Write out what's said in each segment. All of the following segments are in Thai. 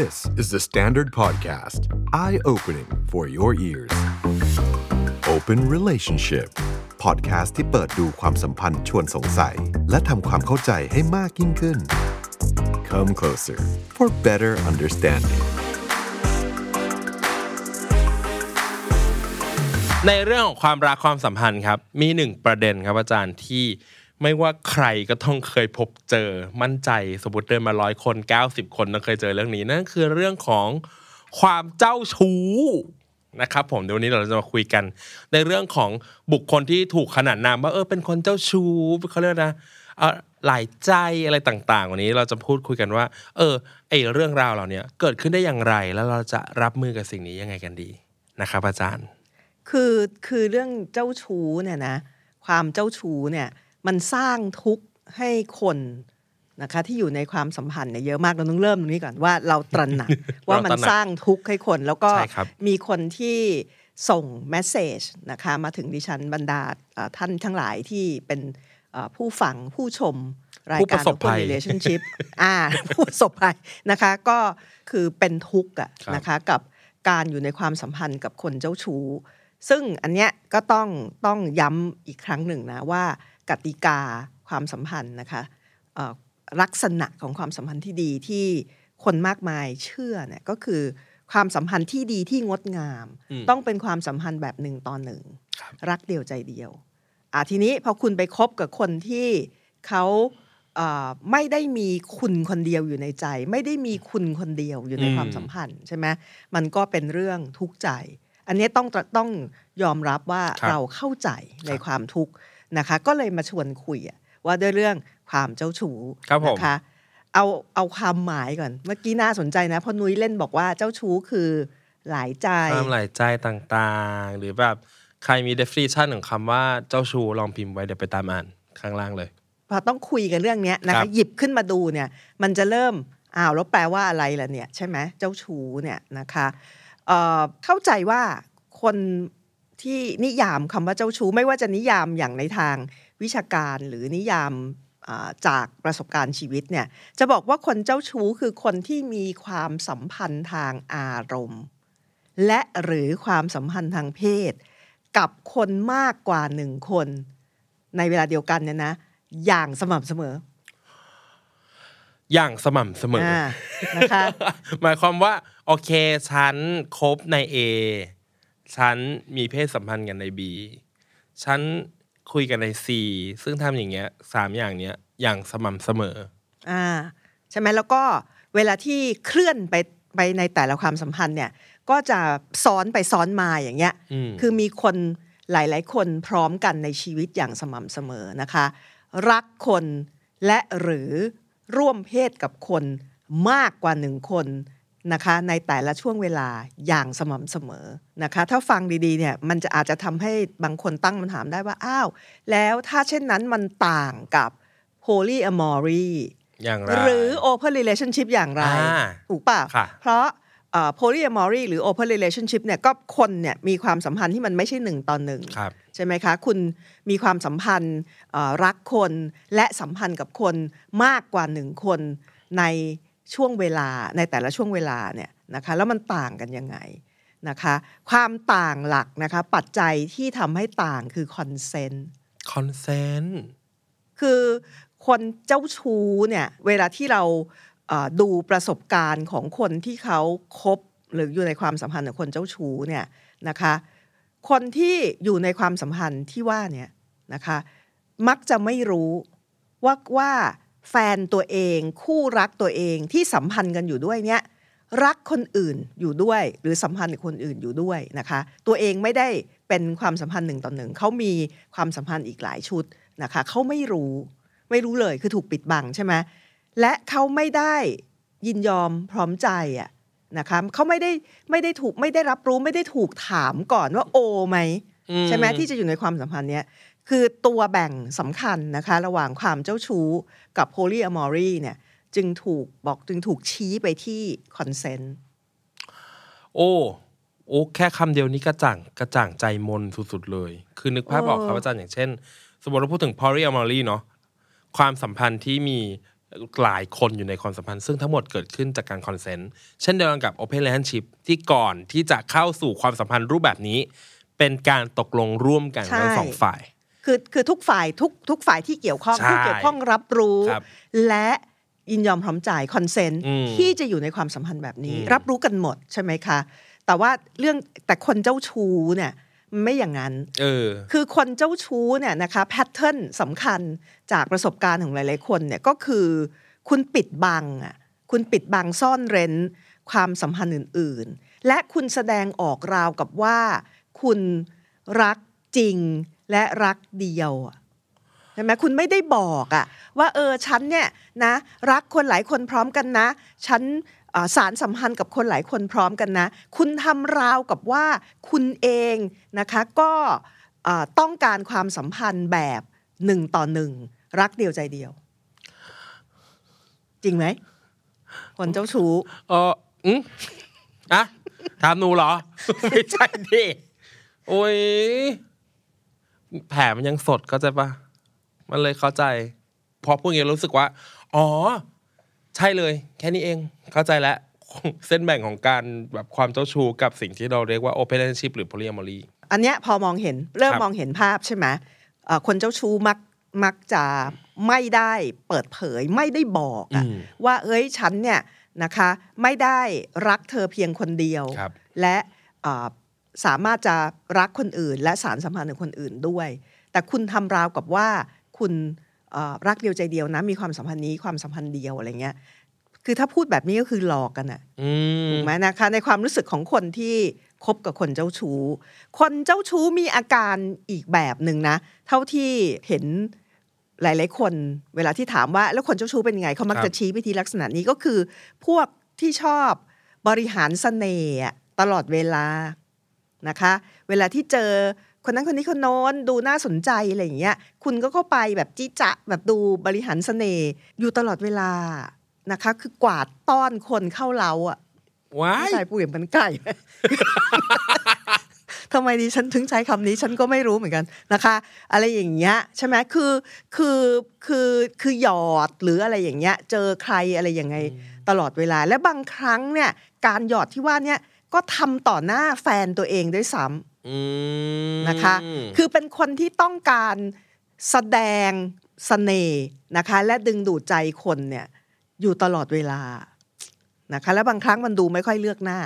This is the Standard Podcast. Eye opening for your ears. Open Relationship. Podcast ที่เปิดดูความสัมพันธ์ชวนสงสัย และทำความเข้าใจให้มากยิ่งขึ้น Come closer for better understanding. ในเรื่องของความรักความสัมพันธ์ครับ มีหนึ่งประเด็นครับอาจารย์ที่ ไม่ว่าใครก็ต้องเคยพบเจอมั่นใจสมมติเดินมาร้อยคน 90 คนต้องเคยเจอเรื่องนี้นั่นคือเรื่องของความเจ้าชู้นะครับผมเดี๋ยววันนี้เราจะมาคุยกัน ในเรื่องของบุคคลที่ถูกขนานนามว่าเออเป็นคนเจ้าชู้เขาเรียกนะเออหลายใจอะไรต่างๆ วันนี้เราจะพูดคุยกันว่า เออไอเรื่องราวเหล่านี้เกิดขึ้นได้อย่างไร แล้วเราจะรับมือกับสิ่งนี้ยังไงกันดีนะครับอาจารย์ คือคือเรื่องเจ้าชู้เนี่ยนะความเจ้าชู้เนี่ย มันสร้างทุกข์ให้คนนะคะที่อยู่ในความสัมพันธ์เนี่ยเยอะมากเราต้องเริ่มตรงนี้ก่อนว่าเราตระหนักว่ามันเราตระหนักสร้างทุกข์ให้คน แล้วก็ใช่ครับมีคนที่ส่งเมสเซจนะคะมาถึงดิฉันบรรดาเอ่อท่านทั้งหลายที่เป็นเอ่อผู้ฟังผู้ชมรายผู้ปการระสบภัย Open relationship อ่าผู้ประสบภัยนะคะก็คือเป็นทุกข์อะครับนะคะกับการอยู่ในความสัมพันธ์กับคนเจ้าชู้ ซึ่งอันเนี้ยก็ต้องต้องย้ำอีกครั้งหนึ่งนะว่า กติกาความสัมพันธ์นะคะเอ่อลักษณะของความสัมพันธ์ที่ดีที่คนมากมายเชื่อเนี่ยก็คือความสัมพันธ์ที่ดีที่งดงามอืมต้องเป็นความสัมพันธ์แบบหนึ่งต่อหนึ่งครับรักเดียวใจเดียวอะทีนี้พอคุณไปคบกับคนที่เขาเอ่อไม่ได้มีคุณคนเดียวอยู่ในใจ ไม่ได้มีคุณคนเดียวอยู่ในอืมความสัมพันธ์ใช่ไหมมันก็เป็นเรื่องทุกข์ใจ อันนี้ต้องต้องยอมรับว่าครับเราเข้าใจในความทุกข์ นะคะ ก็เลยมาชวนคุยอะว่าด้วยเรื่องความเจ้าชู้ครับผมนะคะเอาเอาความหมายก่อน เมื่อกี้น่าสนใจนะเพราะนุ้ยเล่นบอกว่าเจ้าชู้คือหลายใจความหลายใจต่างๆ หรือแบบใครมี definition ของคำว่าเจ้าชู้ลองพิมพ์ไว้เดี๋ยวไปตามอ่านข้างล่างเลย พอต้องคุยกันเรื่องเนี้ยนะครัคะบหยิบขึ้นมาดูเนี่ย มันจะเริ่มอ้าวแล้วแปลว่าอะไรล่ะเนี่ย ใช่ไหมเจ้าชู้เนี่ยนะคะเอ่อเข้าใจว่าคน ที่นิยามคำว่าเจ้าชู้ ไม่ว่าจะนิยามอย่างในทางวิชาการหรือนิยามอ่าจากประสบการณ์ชีวิตเนี่ยจะบอกว่าคนเจ้าชู้คือคนที่มีความสัมพันธ์ทางอารมณ์ และหรือความสัมพันธ์ทางเพศ กับคนมากกว่าหนึ่งคน ในเวลาเดียวกันเนี่ยนะ อย่างสม่ำเสมอ อย่างสม่ำเสมอออ่านะคะหมายความว่า โอเค ฉันคบใน A ฉันมีเพศสัมพันธ์กันใน B ฉันคุยกันใน C ซึ่งทำอย่างเงี้ยสามอย่างเนี้ยอย่างสม่ำเสมอ อ่าใช่ไหมแล้วก็เวลาที่เคลื่อนไปไปในแต่ละความสัมพันธ์เนี่ย ก็จะซ้อนไปซ้อนมาอย่างเงี้ยอืมคือมีคนหลาย ๆ คนพร้อมกันในชีวิตอย่างสม่ำเสมอนะคะ รักคนและหรือร่วมเพศกับคนมากกว่าหนึ่งคน นะคะในแต่ละช่วงเวลาอย่างสม่ำเสมอนะคะถ้าฟังดีๆเนี่ยมันจะอาจจะทำให้บางคนตั้งคำถามได้ว่าอ้าวแล้วถ้าเช่นนั้นมันต่างกับ polyamory อย่างไรหรือ open relationship อย่างไรอ่าถูกป่ะค่ะเพราะเอ่อ polyamory หรือ open relationship เนี่ยก็คนเนี่ยมีความสัมพันธ์ที่มันไม่ใช่หนึ่งต่อหนึ่งครับใช่ไหมคะ คุณมีความสัมพันธ์เอ่อรักคนและสัมพันธ์กับคนมากกว่าหนึ่งคนใน ช่วงเวลาในแต่ละช่วงเวลาเนี่ยนะคะแล้วมันต่างกันยังไงนะคะความต่างหลักนะคะปัจจัยที่ทำให้ต่างคือ consent คอนเซนต์คือคนเจ้าชู้เนี่ยเวลาที่เราเอ่อดูประสบการณ์ของคนที่เขาคบหรืออยู่ในความสัมพันธ์กับคนเจ้าชู้เนี่ยนะคะคนที่อยู่ในความสัมพันธ์ที่ว่าเนี่ยนะคะมักจะไม่รู้ว่าว่า แฟนตัวเอง คู่รักตัวเองที่สัมพันธ์กันอยู่ด้วยเนี่ยรักคนอื่นอยู่ด้วย หรือสัมพันธ์กับคนอื่นอยู่ด้วยนะคะ ตัวเองไม่ได้เป็นความสัมพันธ์หนึ่งต่อหนึ่งเขามีความสัมพันธ์อีกหลายชุดนะคะเขาไม่รู้ไม่รู้เลยคือถูกปิดบังใช่ไหมและเขาไม่ได้ยินยอมพร้อมใจอะนะคะเขาไม่ได้ไม่ได้ถูกไม่ได้รับรู้ไม่ได้ถูกถามก่อนว่าโอไหมอืมใช่ไหมที่จะอยู่ในความสัมพันธ์เนี้ย คือตัวแบ่งสำคัญนะคะระหว่างความเจ้าชู้กับ polyamory เนี่ยจึงถูกบอกจึงถูกชี้ไปที่ consent โอ้โอ้แค่คำเดียวนี้กระจ่างกระจ่างใจมนสุดๆเลย คือนึกภาพออกครับอาจารย์อย่างเช่น สมมติเราพูดถึง polyamory เนาะความสัมพันธ์ที่มีหลายคนอยู่ในความสัมพันธ์ ซึ่งทั้งหมดเกิดขึ้นจากการ consent เช่นเดียวกันกับ Open Relationship ที่ก่อนที่จะเข้าสู่ความสัมพันธ์รูปแบบนี้ เป็นการตกลงร่วมกันใช่ทั้งสองฝ่าย คือคือทุกฝ่ายทุกทุกฝ่ายที่เกี่ยวข้องใช่ผู้เกี่ยวข้องรับรู้ครับและยินยอมพร้อมใจ consent อืมที่จะอยู่ในความสัมพันธ์แบบนี้อืมรับรู้กันหมดใช่ไหมคะ แต่ว่าเรื่องแต่คนเจ้าชู้เนี่ยมันไม่อย่างนั้นเออคือคนเจ้าชู้เนี่ยนะคะแพทเทิร์นสำคัญจากประสบการณ์ของหลาย ๆ คนเนี่ยก็คือ คุณปิดบังอะคุณปิดบังซ่อนเร้นความสัมพันธ์อื่น ๆ และคุณแสดงออกราวกับว่า คุณรักจริง และรักเดียวใช่ไหมคุณไม่ได้บอกอะว่าเออฉันเนี่ยนะรักคนหลายคนพร้อมกันนะ ฉันสารสัมพันธ์กับคนหลายคนพร้อมกันนะ คุณทำราวกับว่าคุณเองนะคะก็ต้องการความสัมพันธ์แบบหนึ่งต่อหนึ่งรักเดียวใจเดียว จริงไหมคนเจ้าชู้เอออืมอะถามหนูเหรอ ไม่ใช่ดิโอ้ย แผลมันยังสดเข้าใจปะมันเลยเข้าใจพอพูดอย่างนี้รู้สึกว่า อ๋อ ใช่เลย แค่นี้เอง เข้าใจแล้ว เส้นแบ่งของการแบบความเจ้าชู้กับสิ่งที่เราเรียกว่า open relationship หรือ polyamory อันเนี้ยพอมองเห็นเริ่มครับมองเห็นภาพใช่ไหมเอ่อคนเจ้าชู้มักมักจะไม่ได้เปิดเผยไม่ได้บอกอะอืมว่าเอ้ยฉันเนี่ยนะคะ ไม่ได้รักเธอเพียงคนเดียวครับและเอ่อ สามารถจะรักคนอื่น และสารสัมพันธ์กับคนอื่นด้วย แต่คุณทำราวกับว่าคุณเอ่อรักเดียวใจเดียวนะ มีความสัมพันธ์นี้ความสัมพันธ์เดียวอะไรเงี้ยคือถ้าพูดแบบนี้ก็คือหลอกกันอะอืมถูกไหมนะคะในความรู้สึกของคนที่คบกับคนเจ้าชู้ คนเจ้าชู้มีอาการอีกแบบหนึ่งนะ เท่าที่เห็นหลาย ๆ คน เวลาที่ถามว่าแล้วคนเจ้าชู้เป็นยังไงเขามักครับจะชี้ไปที่ลักษณะนี้ก็คือ พวกที่ชอบบริหารเสน่ห์อะตลอดเวลา นะคะ เวลาที่เจอคนนั้นคนนี้คนโน้นดูน่าสนใจอะไรอย่างเงี้ย คุณก็เข้าไปแบบจิจะแบบดูบริหารเสน่ห์อยู่ตลอดเวลานะคะ คือกวาดต้อนคนเข้าเล้าอะว้าไม่ยใช่ปูอย่างมันไก่ทำไมดิฉันถึงใช้คำนี้ฉันก็ไม่รู้เหมือนกันนะคะ อะไรอย่างเงี้ยใช่ไหมคือคือคือคือหยอดหรืออะไรอย่างเงี้ย เจอใครอะไรยังไงตลอดเวลา และบางครั้งเนี่ยการหยอดที่ว่าเนี่ย ก็ทำต่อหน้าแฟนตัวเองด้วยซ้ำอืมนะคะ คือเป็นคนที่ต้องการแสดงเสน่ห์นะคะ และดึงดูดใจคนเนี่ยอยู่ตลอดเวลานะคะ และบางครั้งมันดูไม่ค่อยเลือกหน้า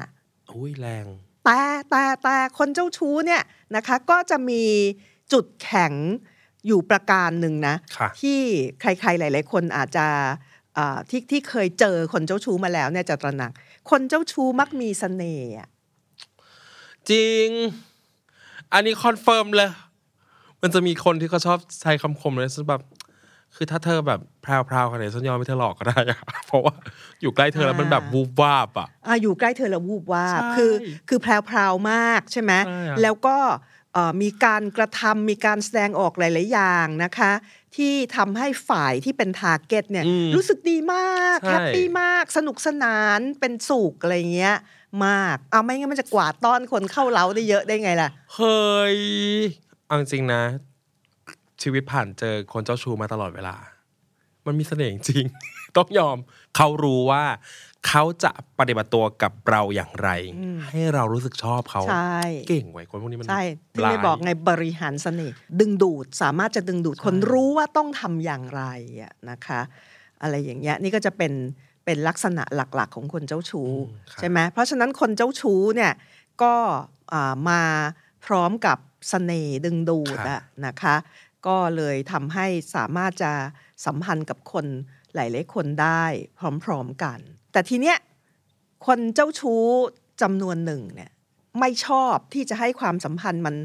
อุ้ยแรง แต่แต่แต่คนเจ้าชู้เนี่ยนะคะ ก็จะมีจุดแข็งอยู่ประการหนึ่งนะค่ะที่ใครๆหลาย ๆ คนอาจจะอ่า ที่ที่เคยเจอคนเจ้าชู้มาแล้วเนี่ยจะตระหนัก คนเจ้าชู้มักมีเสน่ห์อะจริง อันนี้ confirm เลย มันจะมีคนที่เขาชอบใช้คำคมเลยฉันแบบคือถ้าเธอแบบแพรวๆขนาดนี้ฉันยอมให้เธอหลอกก็ได้อะเพราะว่าอยู่ใกล้เธอแล้วมันแบบวูบวาบอะอะอยู่ใกล้เธอแล้ววูบวาบใช่คือ คือแพรวๆมากใช่ไหมใช่อะแล้วก็เอ่อมีการกระทำมีการแสดงออกหลาย ๆ อย่างนะคะ ที่ทำให้ฝ่ายที่เป็น target เนี่ยอืมรู้สึกดีมากใช่ happy มาก สนุกสนานเป็นสุขอะไรเงี้ยมากเอาไม่งั้นมันจะกวาดต้อนคนเข้าเล้าได้เยอะได้ไงล่ะเฮ้ยเอาจริงๆนะ ชีวิตผ่านเจอคนเจ้าชู้มาตลอดเวลา มันมีเสน่ห์จริง ต้องยอม เขารู้ว่า เขาจะปฏิบัติตัวกับเราอย่างไร ให้เรารู้สึกชอบเขาใช่เก่งไว้ยคนพวกนี้มันใช่ที่ร้ายไม่บอกไงบริหารเสน่ห์ดึงดูดสามารถจะดึงดูดคนรู้ว่าต้องทำอย่างไรอะนะคะ อะไรอย่างเงี้ยนี่ก็จะเป็นเป็นลักษณะหลักๆ ของคนเจ้าชู้อืมครับใช่ไหมเพราะฉะนั้นคนเจ้าชู้เนี่ยก็อ่ามาพร้อมกับเสน่ห์ดึงดูดอะนะคะ ก็เลยทำให้สามารถจะสัมพันธ์กับคนหลายๆคนได้พร้อมๆกัน แต่ทีเนี้ยคนเจ้าชู้จำนวนหนึ่งเนี่ยไม่ชอบที่จะให้ความสัมพันธ์มัน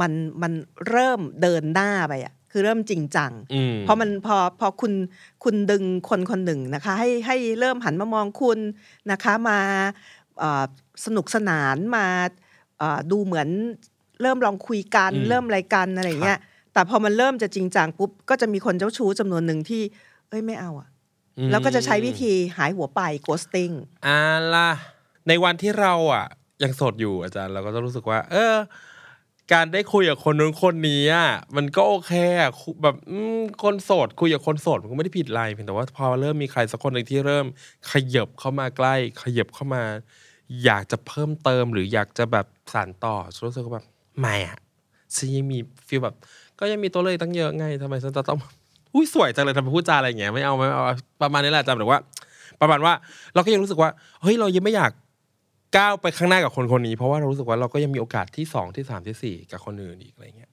มันมันเริ่มเดินหน้าไปอะคือเริ่มจริงจังอืมเพราะมันพอพอคุณคุณดึงคนคนหนึ่งนะคะ ให้ให้เริ่มหันมามองคุณนะคะมาเอ่อสนุกสนานมาเอ่อดูเหมือนเริ่มลองคุยกันอืมเริ่มอะไรกันอะไรอย่างเงี้ยแต่พอมันเริ่มจะจริงจังปุ๊บก็จะมีคนเจ้าชู้จำนวนหนึ่งที่ เอ้ยไม่เอาอะ แล้วก็จะใช้วิธีหายหัวไป ghosting อ่าล่ะ ในวันที่เราอะ ยังโสดอยู่อาจารย์เราก็จะรู้สึกว่า เออ การได้คุยกับคนนู้นคนนี้อะมันก็โอเคอะคุแบบอืมคนโสดคุยกับคนโสดมันก็ไม่ได้ผิดอะไรเพียงแต่ว่าพอเริ่มมีใครสักคนหนึ่งที่เริ่ม ขยับเข้ามาใกล้ ขยับเข้ามา อยากจะเพิ่มเติมหรืออยากจะแบบสานต่อรู้สึกว่าแบบไม่อะฉันยังมีฟีลแบบ ก็ยังมีตัวเลยตั้งเยอะไงทำไมฉันจะต้อง อุ้ยสวยจังเลยทำไมพูดจาอะไรอย่างเงี้ยไม่เอาไม่เอาประมาณนี้แหละจำหรือว่า ประมาณว่าเราก็ยังรู้สึกว่าเฮ้ยเรายังไม่อยากก้าวไปข้างหน้ากับคนคนนี้ เพราะว่าเรารู้สึกว่าเราก็ยังมีโอกาสที่สองที่สามที่สี่กับคนอื่นอีกอะไรเงี้ย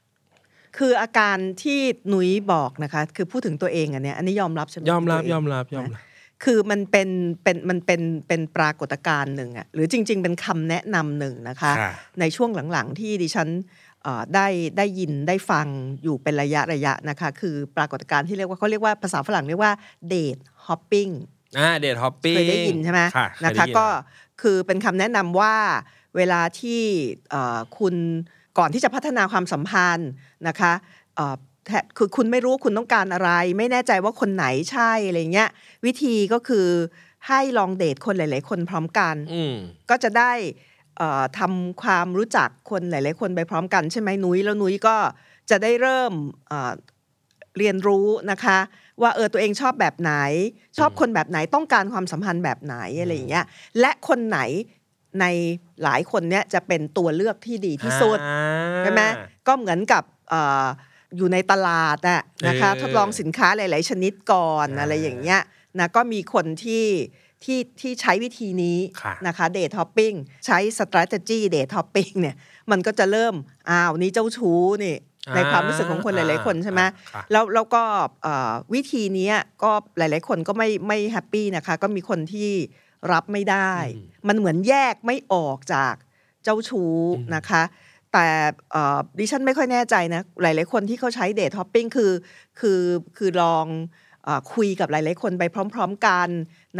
คืออาการที่หนุ้ยบอกนะคะ คือพูดถึงตัวเองอันเนี้ยอันนี้ยอมรับใช่ไหมยอมรับตัวเงยอมรับยอมรับคือมันเป็นเป็นมันเป็นเป็นปรากฏการณ์หนึ่งอะหรือจริง ๆ เป็นคำแนะนำหนึ่งนะคะค่ะในช่วงหลังๆ ที่ดิฉันเอ่อ ได้ได้ยินได้ฟังอยู่เป็นระยะระยะนะคะคือปรากฏการณ์ที่เรียกว่าเขาเรียกว่าภาษาฝรั่งเรียกว่าเดทฮอปปิ้งอ่าเดทฮอปปิ้งเคยได้ยินใช่ไหมค่ะนะเยคะได้ยิก็คือเป็นคำแนะนำว่าเวลาที่เอ่อคุณก่อนที่จะพัฒนาความสัมพันธ์นะคะเอ่อแทคือคุณไม่รู้ว่าคุณต้องการอะไร ไม่แน่ใจว่าคนไหนใช่อะไรเงี้ยวิธีก็คือให้ลองเดทคนหลาย ๆ คนพร้อมกันอืมก็จะได้เอ่อ ทำความรู้จักคนหลาย ๆ คนไปพร้อมกันใช่ไหมนุ้ยแล้วนุ้ยก็จะได้เริ่มเอ่อเรียนรู้นะคะ ว่าเออตัวเองชอบแบบไหน ชอบคนแบบไหนต้องการความสัมพันธ์แบบไหนอะไรอย่างเงี้ยและคนไหนในหลายคนเนี้ยจะเป็นตัวเลือกที่ดีที่สุดอ่าใช่ไหมก็เหมือนกับเอ่ออยู่ในตลาดอะนะคะเออทดลองสินค้าหลาย ๆ ชนิดก่อนอ่าอะไรอย่างเงี้ยนะก็มีคนที่ ที่ที่ใช้วิธีนี้ค่ะนะคะเดท h อปปิ้งใช้ strategy เดท h อปปิ้งเนี่ยมันก็จะเริ่มอ้าวนี่เจ้าชู้นี่ในความรู้สึกของคนหลาย ๆ คนใช่ไหมค่ะแล้วแล้วก็เอ่อวิธีเนี้ยก็หลาย ๆ คนก็ไม่ไม่ happy นะคะก็มีคนที่รับไม่ได้อืมมันเหมือนแยกไม่ออกจากเจ้าชู้อืมนะคะ แต่เอ่อดิฉันไม่ค่อยแน่ใจนะหลาย ๆ คนที่เขาใช้เดท h อปปิ้งคือคือคือลองเออ คุยกับหลาย ๆ คนไปพร้อม ๆ กัน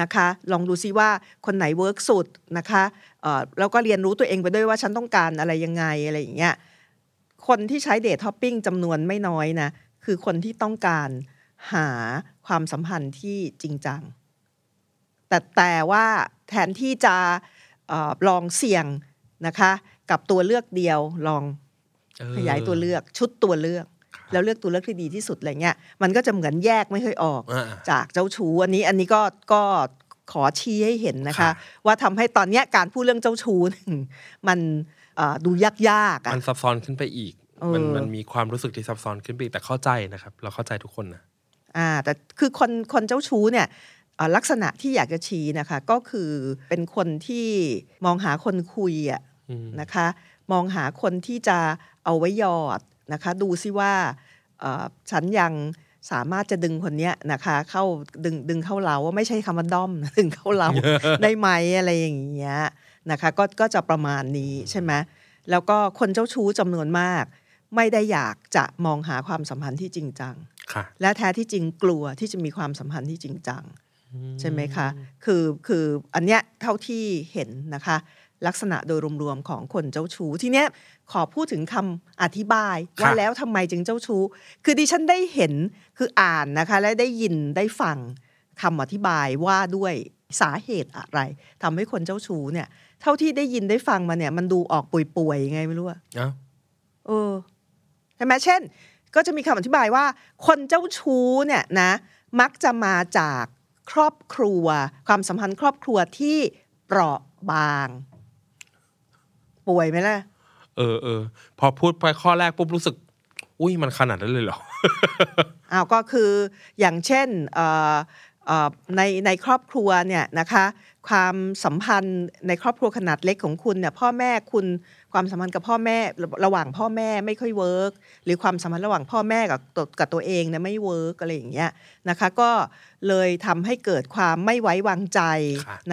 นะคะ ลองดูซิว่าคนไหน work สุดนะคะเอ่อแล้วก็เรียนรู้ตัวเองไปด้วยว่าฉันต้องการอะไรยังไงอะไรอย่างเงี้ยคนที่ใช้เดท h อปปิ้งจำนวนไม่น้อยนะคือคนที่ต้องการหาความสัมพันธ์ที่จริงจัง แต่แต่ว่าแทนที่จะเออลองเสี่ยงนะคะ กับตัวเลือกเดียวลองเออขยายตัวเลือกชุดตัวเลือก แล้วเลือกตัวเลือกที่ดีที่สุดอะไรเงี้ยมันก็จะเหมือนแยกไม่ค่อยออกอ่าจากเจ้าชู้อันนี้อันนี้ก็ก็ขอชี้ให้เห็นนะคะค่ะว่าทำให้ตอนเนี้ยการพูดเรื่องเจ้าชู้มันเอ่อดูยากๆอะมันซับซ้อนขึ้นไปอีกเออมันมันมีความรู้สึกที่ซับซ้อนขึ้นไปอีกแต่เข้าใจนะครับ เราเข้าใจทุกคนนะอ่าแต่คือคนคนเจ้าชู้เนี่ยอ่าลักษณะที่อยากจะชี้นะคะ ก็คือเป็นคนที่มองหาคนคุยอะอืมนะคะ มองหาคนที่จะเอาไว้หยอด นะคะดูซิว่าเอ่อฉันยังสามารถจะดึงคนเนี้ยนะคะ เข้าดึงดึงเข้าเราว่าไม่ใช่คำว่าด้อมนะดึงเข้าเราได้ไหมอะไรอย่างเงี้ยนะคะก็ก็จะประมาณนี้ใช่ไหมแล้วก็คนเจ้าชู้จำนวนมาก ไม่ได้อยากจะมองหาความสัมพันธ์ที่จริงจังค่ะและแท้ที่จริงกลัวที่จะมีความสัมพันธ์ที่จริงจังใช่ไหมคะ คือคืออันเนี้ยเท่าที่เห็นนะคะ ลักษณะโดยรวมๆของคนเจ้าชู้ทีเนี้ยขอพูดถึงคำอธิบายว่าแล้วทำไมจึงเจ้าชู้ คือดิฉันได้เห็นคืออ่านนะคะ และได้ยินได้ฟังคำอธิบายว่าด้วยสาเหตุอะไรทำให้คนเจ้าชู้เนี่ย เท่าที่ได้ยินได้ฟังมาเนี่ย มันดูออกป่วยๆไงไม่รู้อะเอ้าเออใช่ไหมเช่น ก็จะมีคำอธิบายว่า คนเจ้าชู้เนี่ยนะ มักจะมาจากครอบครัว ความสัมพันธ์ครอบครัวที่เปราะบาง ป่วยไหมล่ะ เออเออพอพูดไปข้อแรกปุ๊บรู้สึก อุ้ยมันขนาดนั้นเลยเหรออ้าวก็คืออย่างเช่นเอ่อเอ่อในในครอบครัวเนี่ยนะคะ ความสัมพันธ์ในครอบครัวขนาดเล็กของคุณเนี่ยพ่อแม่คุณความสัมพันธ์กับพ่อแม่ระหว่างพ่อแม่ไม่ค่อย work หรือความสัมพันธ์ระหว่างพ่อแม่กับตัวกับตัวเองเนี่ยไม่ work อะไรอย่างเงี้ยนะคะ ก็เลยทำให้เกิดความไม่ไว้วางใจ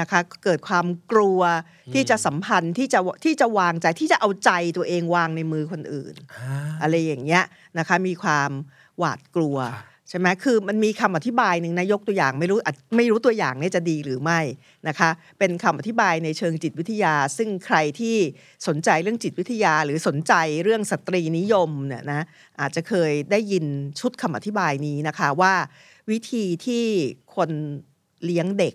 นะคะ เกิดความกลัวที่จะสัมพันธ์ที่จะที่จะวางใจที่จะเอาใจตัวเองวางในมือคนอื่น อะไรอย่างเงี้ยนะคะ มีความหวาดกลัว ใช่ไหมคือมันมีคำอธิบายหนึ่งนะยกตัวอย่างไม่รู้อาจไม่รู้ตัวอย่างนี่จะดีหรือไม่นะคะ เป็นคำอธิบายในเชิงจิตวิทยา ซึ่งใครที่สนใจเรื่องจิตวิทยา หรือสนใจเรื่องสตรีนิยมเนี่ยนะอาจจะเคยได้ยินชุดคำอธิบายนี้นะคะว่า วิธีที่คนเลี้ยงเด็ก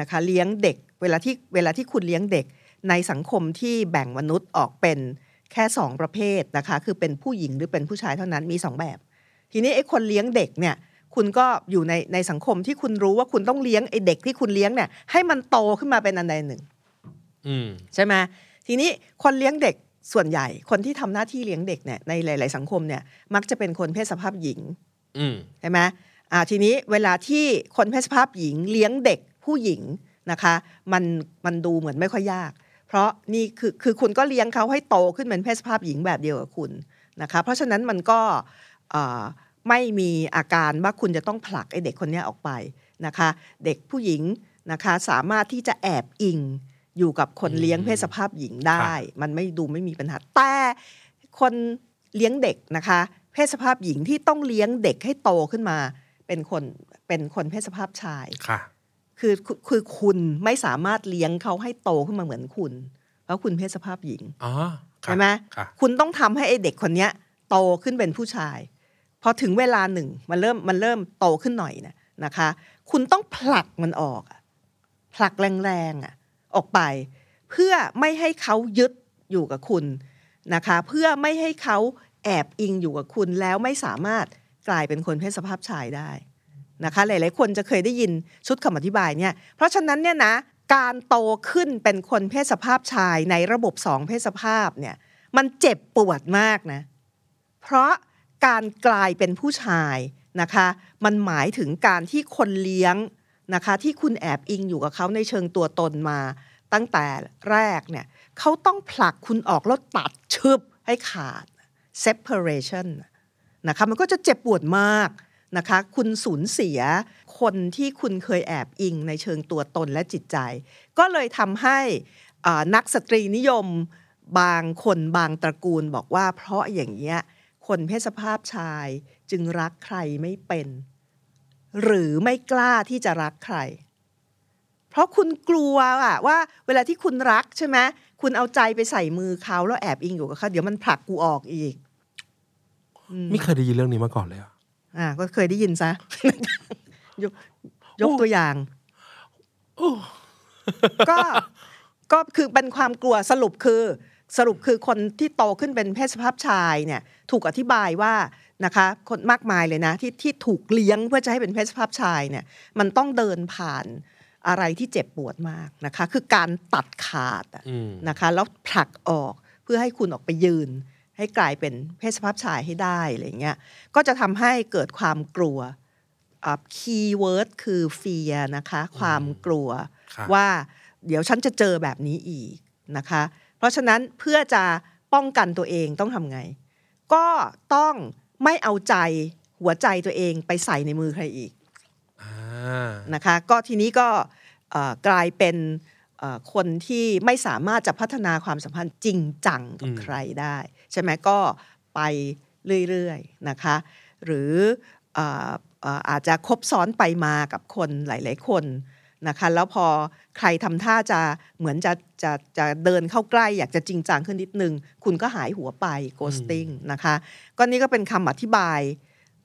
นะคะเลี้ยงเด็กเวลาที่เวลาที่คุณเลี้ยงเด็ก ในสังคมที่แบ่งมนุษย์ออกเป็นแค่สองประเภทนะคะคือเป็นผู้หญิงหรือเป็นผู้ชายเท่านั้นมีสองแบบ ทีนี้ไอ้คนเลี้ยงเด็กเนี่ยคุณก็อยู่ในในสังคมที่คุณรู้ว่าคุณต้องเลี้ยงไอ้เด็กที่คุณเลี้ยงเนี่ยให้มันโตขึ้นมาเป็นอันใดหนึ่งอืมใช่ไหมทีนี้คนเลี้ยงเด็กส่วนใหญ่ คนที่ทำหน้าที่เลี้ยงเด็กเนี่ยในหลาย ๆ สังคมเนี่ยมักจะเป็นคนเพศสภาพหญิงอืมใช่ไหมอ่าทีนี้เวลาที่คนเพศสภาพหญิงเลี้ยงเด็กผู้หญิงนะคะมันมันดูเหมือนไม่ค่อยยาก เพราะนี่คือคือคุณก็เลี้ยงเขาให้โตขึ้นเป็นเพศสภาพหญิงแบบเดียวกับคุณนะคะเพราะฉะนั้นมันก็อ่า ไม่มีอาการว่าคุณจะต้องผลักไอ้เด็กคนเนี้ยออกไปนะคะ เด็กผู้หญิงนะคะสามารถที่จะแอบอิงอยู่กับคนเลี้ยงเพศสภาพหญิงได้ มันไม่ดูไม่มีปัญหาแต่คนเลี้ยงเด็กนะคะ เพศสภาพหญิงที่ต้องเลี้ยงเด็กให้โตขึ้นมา เป็นคนเป็นคนเพศสภาพชายค่ะคือคือคือคุณไม่สามารถเลี้ยงเขาให้โตขึ้นมาเหมือนคุณ เพราะคุณเพศสภาพหญิงอ๋อค่ะใช่ไหมค่ะคุณต้องทำให้ไอ้เด็กคนเนี้ยโตขึ้นเป็นผู้ชาย พอถึงเวลาหนึ่งมันเริ่มมันเริ่มโตขึ้นหน่อยนะนะคะ คุณต้องผลักมันออกผลักแรงๆอะออกไป เพื่อไม่ให้เขายึดอยู่กับคุณนะคะ เพื่อไม่ให้เขาแอบอิงอยู่กับคุณแล้วไม่สามารถกลายเป็นคนเพศสภาพชายได้นะคะ หลาย ๆ คนจะเคยได้ยินชุดคำอธิบายเนี่ย เพราะฉะนั้นเนี่ยนะการโตขึ้นเป็นคนเพศสภาพชายในระบบสองเพศสภาพเนี่ยมันเจ็บปวดมากนะ เพราะ การกลายเป็นผู้ชายนะคะมันหมายถึงการที่คนเลี้ยงนะคะที่คุณแอบอิงอยู่กับเขาในเชิงตัวตนมาตั้งแต่แรกเนี่ยเขาต้องผลักคุณออกแล้วตัดชึบให้ขาด separation นะคะมันก็จะเจ็บปวดมากนะคะคุณสูญเสียคนที่คุณเคยแอบอิงในเชิงตัวตนและจิตใจ ก็เลยทำให้นักสตรีนิยมบางคนบางตระกูลบอกว่าเพราะอย่างเงี้ย คนเพศสภาพชายจึงรักใครไม่เป็น หรือไม่กล้าที่จะรักใคร เพราะคุณกลัวอะว่า เวลาที่คุณรักใช่ไหมคุณเอาใจไปใส่มือเขาแล้วแอบอิงอยู่กับเขาเดี๋ยวมันผลักกูออกอีกไม่เคยได้ยินเรื่องนี้มาก่อนเลยอะอ่า ก็เคยได้ยินซะยกยกตัวอย่างก็ก็คือเป็นความกลัวสรุปคือ สรุปคือคนที่โตขึ้นเป็นเพศสภาพชายเนี่ยถูกอธิบายว่านะคะคนมากมายเลยนะที่ที่ถูกเลี้ยงเพื่อจะให้เป็นเพศสภาพชายเนี่ยมันต้องเดินผ่านอะไรที่เจ็บปวดมากนะคะ คือการตัดขาดอะอืมนะคะแล้วผลักออกเพื่อให้คุณออกไปยืน ให้กลายเป็นเพศสภาพชายให้ได้อะไรเงี้ยก็จะทำให้เกิดความกลัวคีย์เวิร์ดคือ fear นะคะ ความกลัวครับว่าเดี๋ยวฉันจะเจอแบบนี้อีกนะคะ เพราะฉะนั้นเพื่อจะป้องกันตัวเองต้องทำไง ก็ต้องไม่เอาใจหัวใจตัวเองไปใส่ในมือใครอีกอ่านะคะ ก็ทีนี้ก็เอ่อกลายเป็นเอ่อคนที่ไม่สามารถจะพัฒนาความสัมพันธ์จริงจังกับใครได้ ใช่ไหมก็ไปเรื่อยๆนะคะ หรือเอ่อเอ่ออาจจะคบซ้อนไปมากับคนหลาย ๆ คน นะคะแล้วพอใครทำท่าจะเหมือนจะจะจะเดินเข้าใกล้ อยากจะจริงจังขึ้นนิดนึง คุณก็หายหัวไป ghosting นะคะก็นี่ก็เป็นคำอธิบาย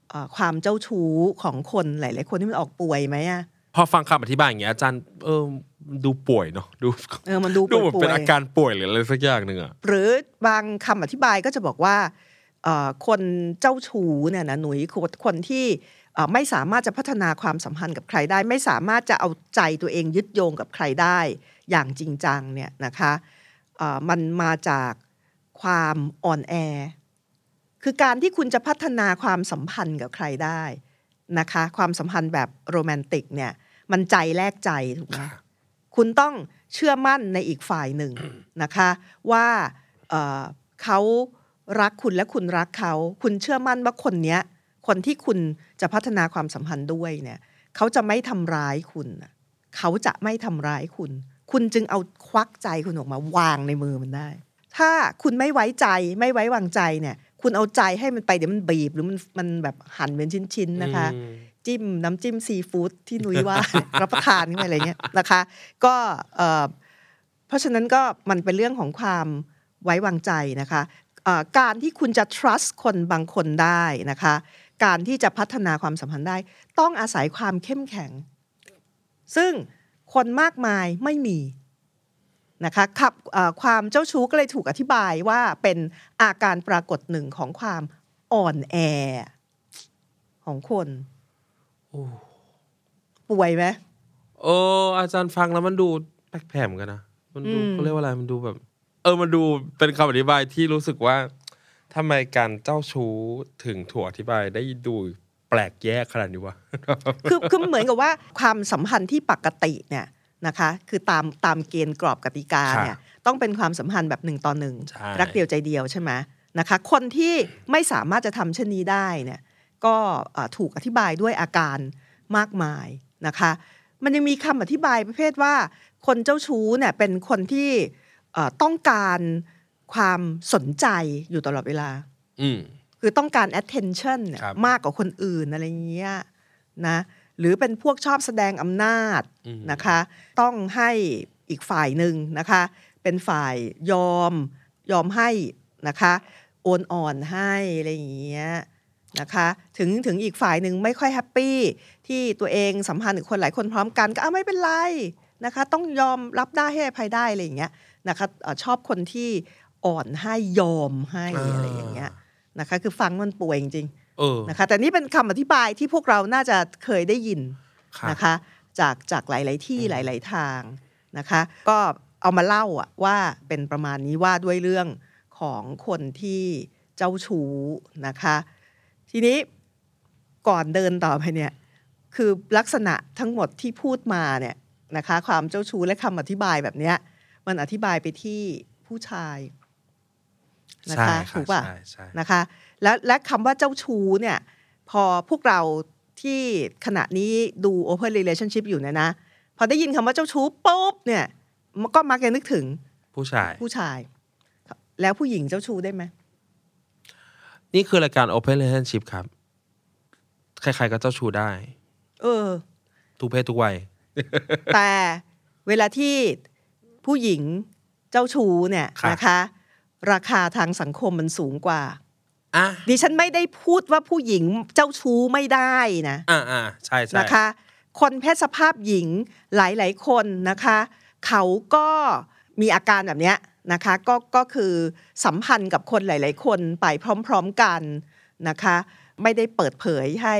เอ่อความเจ้าชู้ของคนหลาย ๆ คนที่มันออกป่วยไหมอะพอฟังคำอธิบายอย่างเงี้ยอาจารย์เออดูป่วยเนาะดูเออมันดูดูเหมือนป่เป็นวยอาการป่วยหรืออะไรสักอย่างหนึ่งอะหรือบางคำอธิบายก็จะบอกว่าเอ่อคนเจ้าชู้เนี่ยนะหนุ่ยคนคนที่เอ่อ ไม่สามารถจะพัฒนาความสัมพันธ์กับใครได้ ไม่สามารถจะเอาใจตัวเองยึดโยงกับใครได้ อย่างจริงจังเนี่ยนะคะเอ่อมันมาจากความอ่อนแอ คือการที่คุณจะพัฒนาความสัมพันธ์กับใครได้นะคะความสัมพันธ์แบบโรแมนติกเนี่ยมันใจแลกใจถูกไหมคุณต้องเชื่อมั่นในอีกฝ่ายหนึ่งนะคะว่าเอ่อเขารักคุณและคุณรักเขา คุณเชื่อมั่นว่าคนเนี้ย คนที่คุณจะพัฒนาความสัมพันธ์ด้วยเนี่ยเขาจะไม่ทำร้ายคุณน่ะเขาจะไม่ทำร้ายคุณ คุณจึงเอาควักใจคุณออกมาวางในมือมันได้ ถ้าคุณไม่ไว้ใจไม่ไว้วางใจเนี่ย คุณเอาใจให้มันไปเดี๋ยวมันบีบ หรือมันมันแบบหั่นเป็นชิ้นๆนะคะอืมจิ้มน้ำจิ้มซีฟู้ดที่นุ้ยว่ารับประทานขึ้นไปอะไรเงี้ยนะคะ ก็เอ่อเพราะฉะนั้นก็มันเป็นเรื่องของความไว้วางใจนะคะเอ่อการที่คุณจะ trust คนบางคนได้นะคะ การที่จะพัฒนาความสัมพันธ์ได้ ต้องอาศัยความเข้มแข็ง ซึ่งคนมากมายไม่มีนะคะครับเอ่อความเจ้าชู้ก็เลยถูกอธิบายว่าเป็นอาการปรากฏหนึ่งของความอ่อนแอของคนโอ้ป่วยไหมเออ อาจารย์ฟังแล้วมันดูแปลกๆเหมือนกันนะมันดูอืมเขาเรียกว่าอะไรมันดูแบบ เออมันดูเป็นคำอธิบายที่รู้สึกว่า ทำไมการเจ้าชู้ถึงถูกอธิบายได้ดูแปลกแยกขนาดนี้วะคือคือเหมือนกับว่าความสัมพันธ์ที่ปกติเนี่ยนะคะคือตามตามเกณฑ์กรอบกติกาเนี่ยต้องเป็นความสัมพันธ์แบบหนึ่งต่อหนึ่งใช่รักเดียวใจเดียวใช่ไหมนะคะคนที่ไม่สามารถจะทำเช่นนี้ได้เนี่ยก็เอ่อถูกอธิบายด้วยอาการมากมายนะคะมันยังมีคำอธิบายประเภทว่า คนเจ้าชู้เนี่ยเป็นคนที่เอ่อต้องการ ความสนใจอยู่ตลอดเวลา อืมคือต้องการ attention เนี่ยครับมากกว่าคนอื่นอะไรอย่างเงี้ยนะหรือเป็นพวกชอบแสดงอำนาจอืมนะคะ ต้องให้อีกฝ่ายหนึ่งนะคะ เป็นฝ่ายยอมยอมให้นะคะโอนอ่อนให้อะไรอย่างเงี้ยนะคะถึงถึงอีกฝ่ายหนึ่งไม่ค่อยแฮปปี้ที่ตัวเองสัมพันธ์กับคนหลายคนพร้อมกันก็เอาไม่เป็นไรนะคะ ต้องยอมรับได้ให้อภัยได้อะไรอย่างเงี้ยนะคะเอ่อชอบคนที่ อ่อนให้ยอมให้อะไรอย่างเงี้ยนะคะ คือฟังมันป่วยจริงเออๆนะคะ แต่นี่เป็นคำอธิบายที่พวกเราน่าจะเคยได้ยินครับนะคะ จากจากหลาย ๆ ที่หลาย ๆ ทางนะคะ ก็เอามาเล่าอะว่าเป็นประมาณนี้ว่าด้วยเรื่องของคนที่เจ้าชู้นะคะ ทีนี้ก่อนเดินต่อไปเนี่ยคือลักษณะทั้งหมดที่พูดมาเนี่ยนะคะ ความเจ้าชู้และคำอธิบายแบบเนี้ยมันอธิบายไปที่ผู้ชาย นะใช่คะค่ะถูกป่ะใช่ใช่นะคะ และและคำว่าเจ้าชู้เนี่ย พอพวกเราที่ขณะนี้ดู Open Relationship อยู่เนี่ยนะ พอได้ยินคำว่าเจ้าชู้ปุ๊บเนี่ยมันก็มักจะนึกถึงผู้ชายผู้ชาย แล้วผู้หญิงเจ้าชู้ได้ไหม นี่คือรายการ Open Relationship ครับ ใครๆก็เจ้าชู้ได้ เออ ทุกเพศทุกวัย แต่เวลาที่ผู้หญิงเจ้าชู้เนี่ยครับนะคะ ราคาทางสังคมมันสูงกว่าอะดิฉันไม่ได้พูดว่าผู้หญิงเจ้าชู้ไม่ได้นะอ่าอ่าใช่ใช่นะคะ คนเพศสภาพหญิงหลายๆคนนะคะ เขาก็มีอาการแบบเนี้ยนะคะ ก็ก็คือสัมพันธ์กับคนหลาย ๆ คนไปพร้อม ๆกันนะคะ ไม่ได้เปิดเผยให้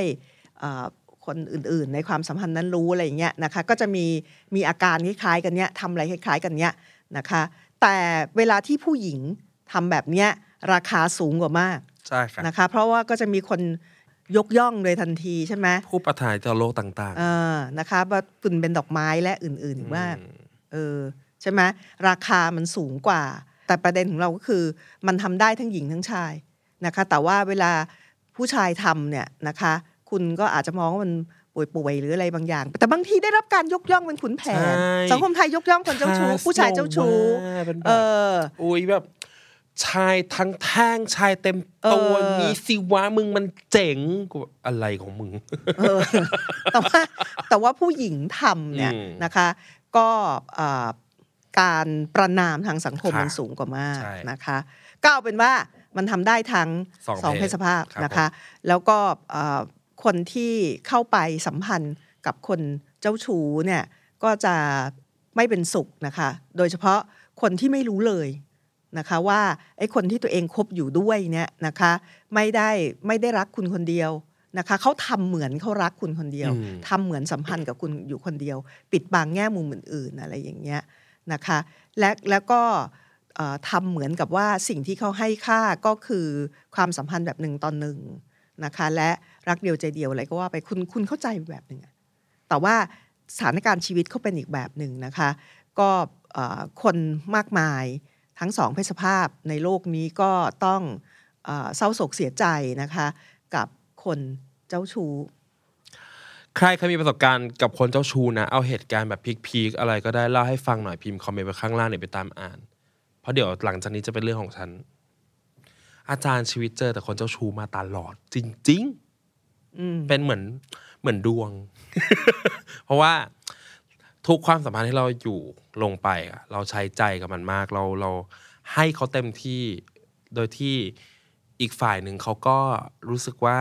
เอ่อคนอื่น ๆ ในความสัมพันธ์นั้นรู้อะไรอย่างเงี้ยนะคะ ก็จะมีมีอาการคล้ายๆกันเนี้ยทำอะไรคล้ายๆกันเนี้ยนะคะ แต่เวลาที่ผู้หญิง ทำแบบเนี้ยราคาสูงกว่ามากใช่ครับนะคะ เพราะว่าก็จะมีคนยกย่องเลยทันทีใช่ไหมผู้ประทานต่อโลกต่างเออนะคะว่าคุณเป็นดอกไม้และอื่นๆอีกๆมากอืมเออใช่ไหมราคามันสูงกว่า แต่ประเด็นของเราก็คือมันทำได้ทั้งหญิงทั้งชายนะคะ แต่ว่าเวลาผู้ชายทำเนี่ยนะคะ คุณก็อาจจะมองว่ามันป่วยๆหรืออะไรบางอย่าง แต่บางทีได้รับการยกย่องเป็นขุนแผนใช่สังคมไทยยกย่องคนเจ้าชู้ผู้ชายเจ้าชู้ลงมาเป็นแบเอบออุ้ยแบบ ชายทั้งแท่งชายเต็มตัวเออนี้สิวะมึงมันเจ๋งกูแบบอะไรของมึงเออแต่ว่าแต่ว่าผู้หญิงทำเนี่ยอืมนะคะ ก็เอ่อการประนามทางสังคมค่ะมันสูงกว่ามากใช่นะคะก็เอาเป็นว่ามันทำได้ทั้งสองสองเพเพศศสภาพครับนะคะ แล้วก็เอ่อคนที่เข้าไปสัมพันธ์กับคนเจ้าชู้เนี่ยก็จะไม่เป็นสุขนะคะ โดยเฉพาะคนที่ไม่รู้เลย นะคะว่าไอ้คนที่ตัวเองคบอยู่ด้วยเนี่ยนะคะไม่ได้ไม่ได้รักคุณคนเดียวนะคะเขาทำเหมือนเขารักคุณคนเดียวอืมทำเหมือนสัมพันธ์กับคุณอยู่คนเดียว ปิดบังแง่มุมอื่นๆอะไรอย่างเงี้ยนะคะและแล้วก็เอ่อทำเหมือนกับว่าสิ่งที่เขาให้ค่าก็คือความสัมพันธ์แบบหนึ่งตอนหนึ่งนะคะและรักเดียวใจเดียวอะไรก็ว่าไปคุณคุณเข้าใจแบบหนึ่งอะแต่ว่าสถานการณ์ชีวิตเขาเป็นอีกแบบหนึ่งนะคะ ก็เอ่อคนมากมาย ทั้งสองเพศสภาพในโลกนี้ก็ต้องเออเศร้าโศกเสียใจนะคะ กับคนเจ้าชู้ใครเคยมีประสบการณ์กับคนเจ้าชู้นะ เอาเหตุการณ์แบบพีคๆอะไรก็ได้เล่าให้ฟังหน่อยพิมพ์คอมเมนต์ไปข้างล่างเดี๋ยวไปตามอ่าน เพราะเดี๋ยวหลังจากนี้จะเป็นเรื่องของฉัน อาจารย์ชีวิตเจอแต่คนเจ้าชู้มาตลอด จริงอืมๆเป็นเหมือนเหมือนดวง เพราะว่า ทุกความสัมพันธ์ที่เราอยู่ลงไปอะเราใช้ใจกับมันมาก เราเราให้เขาเต็มที่โดยที่อีกฝ่ายหนึ่งเขาก็รู้สึกว่า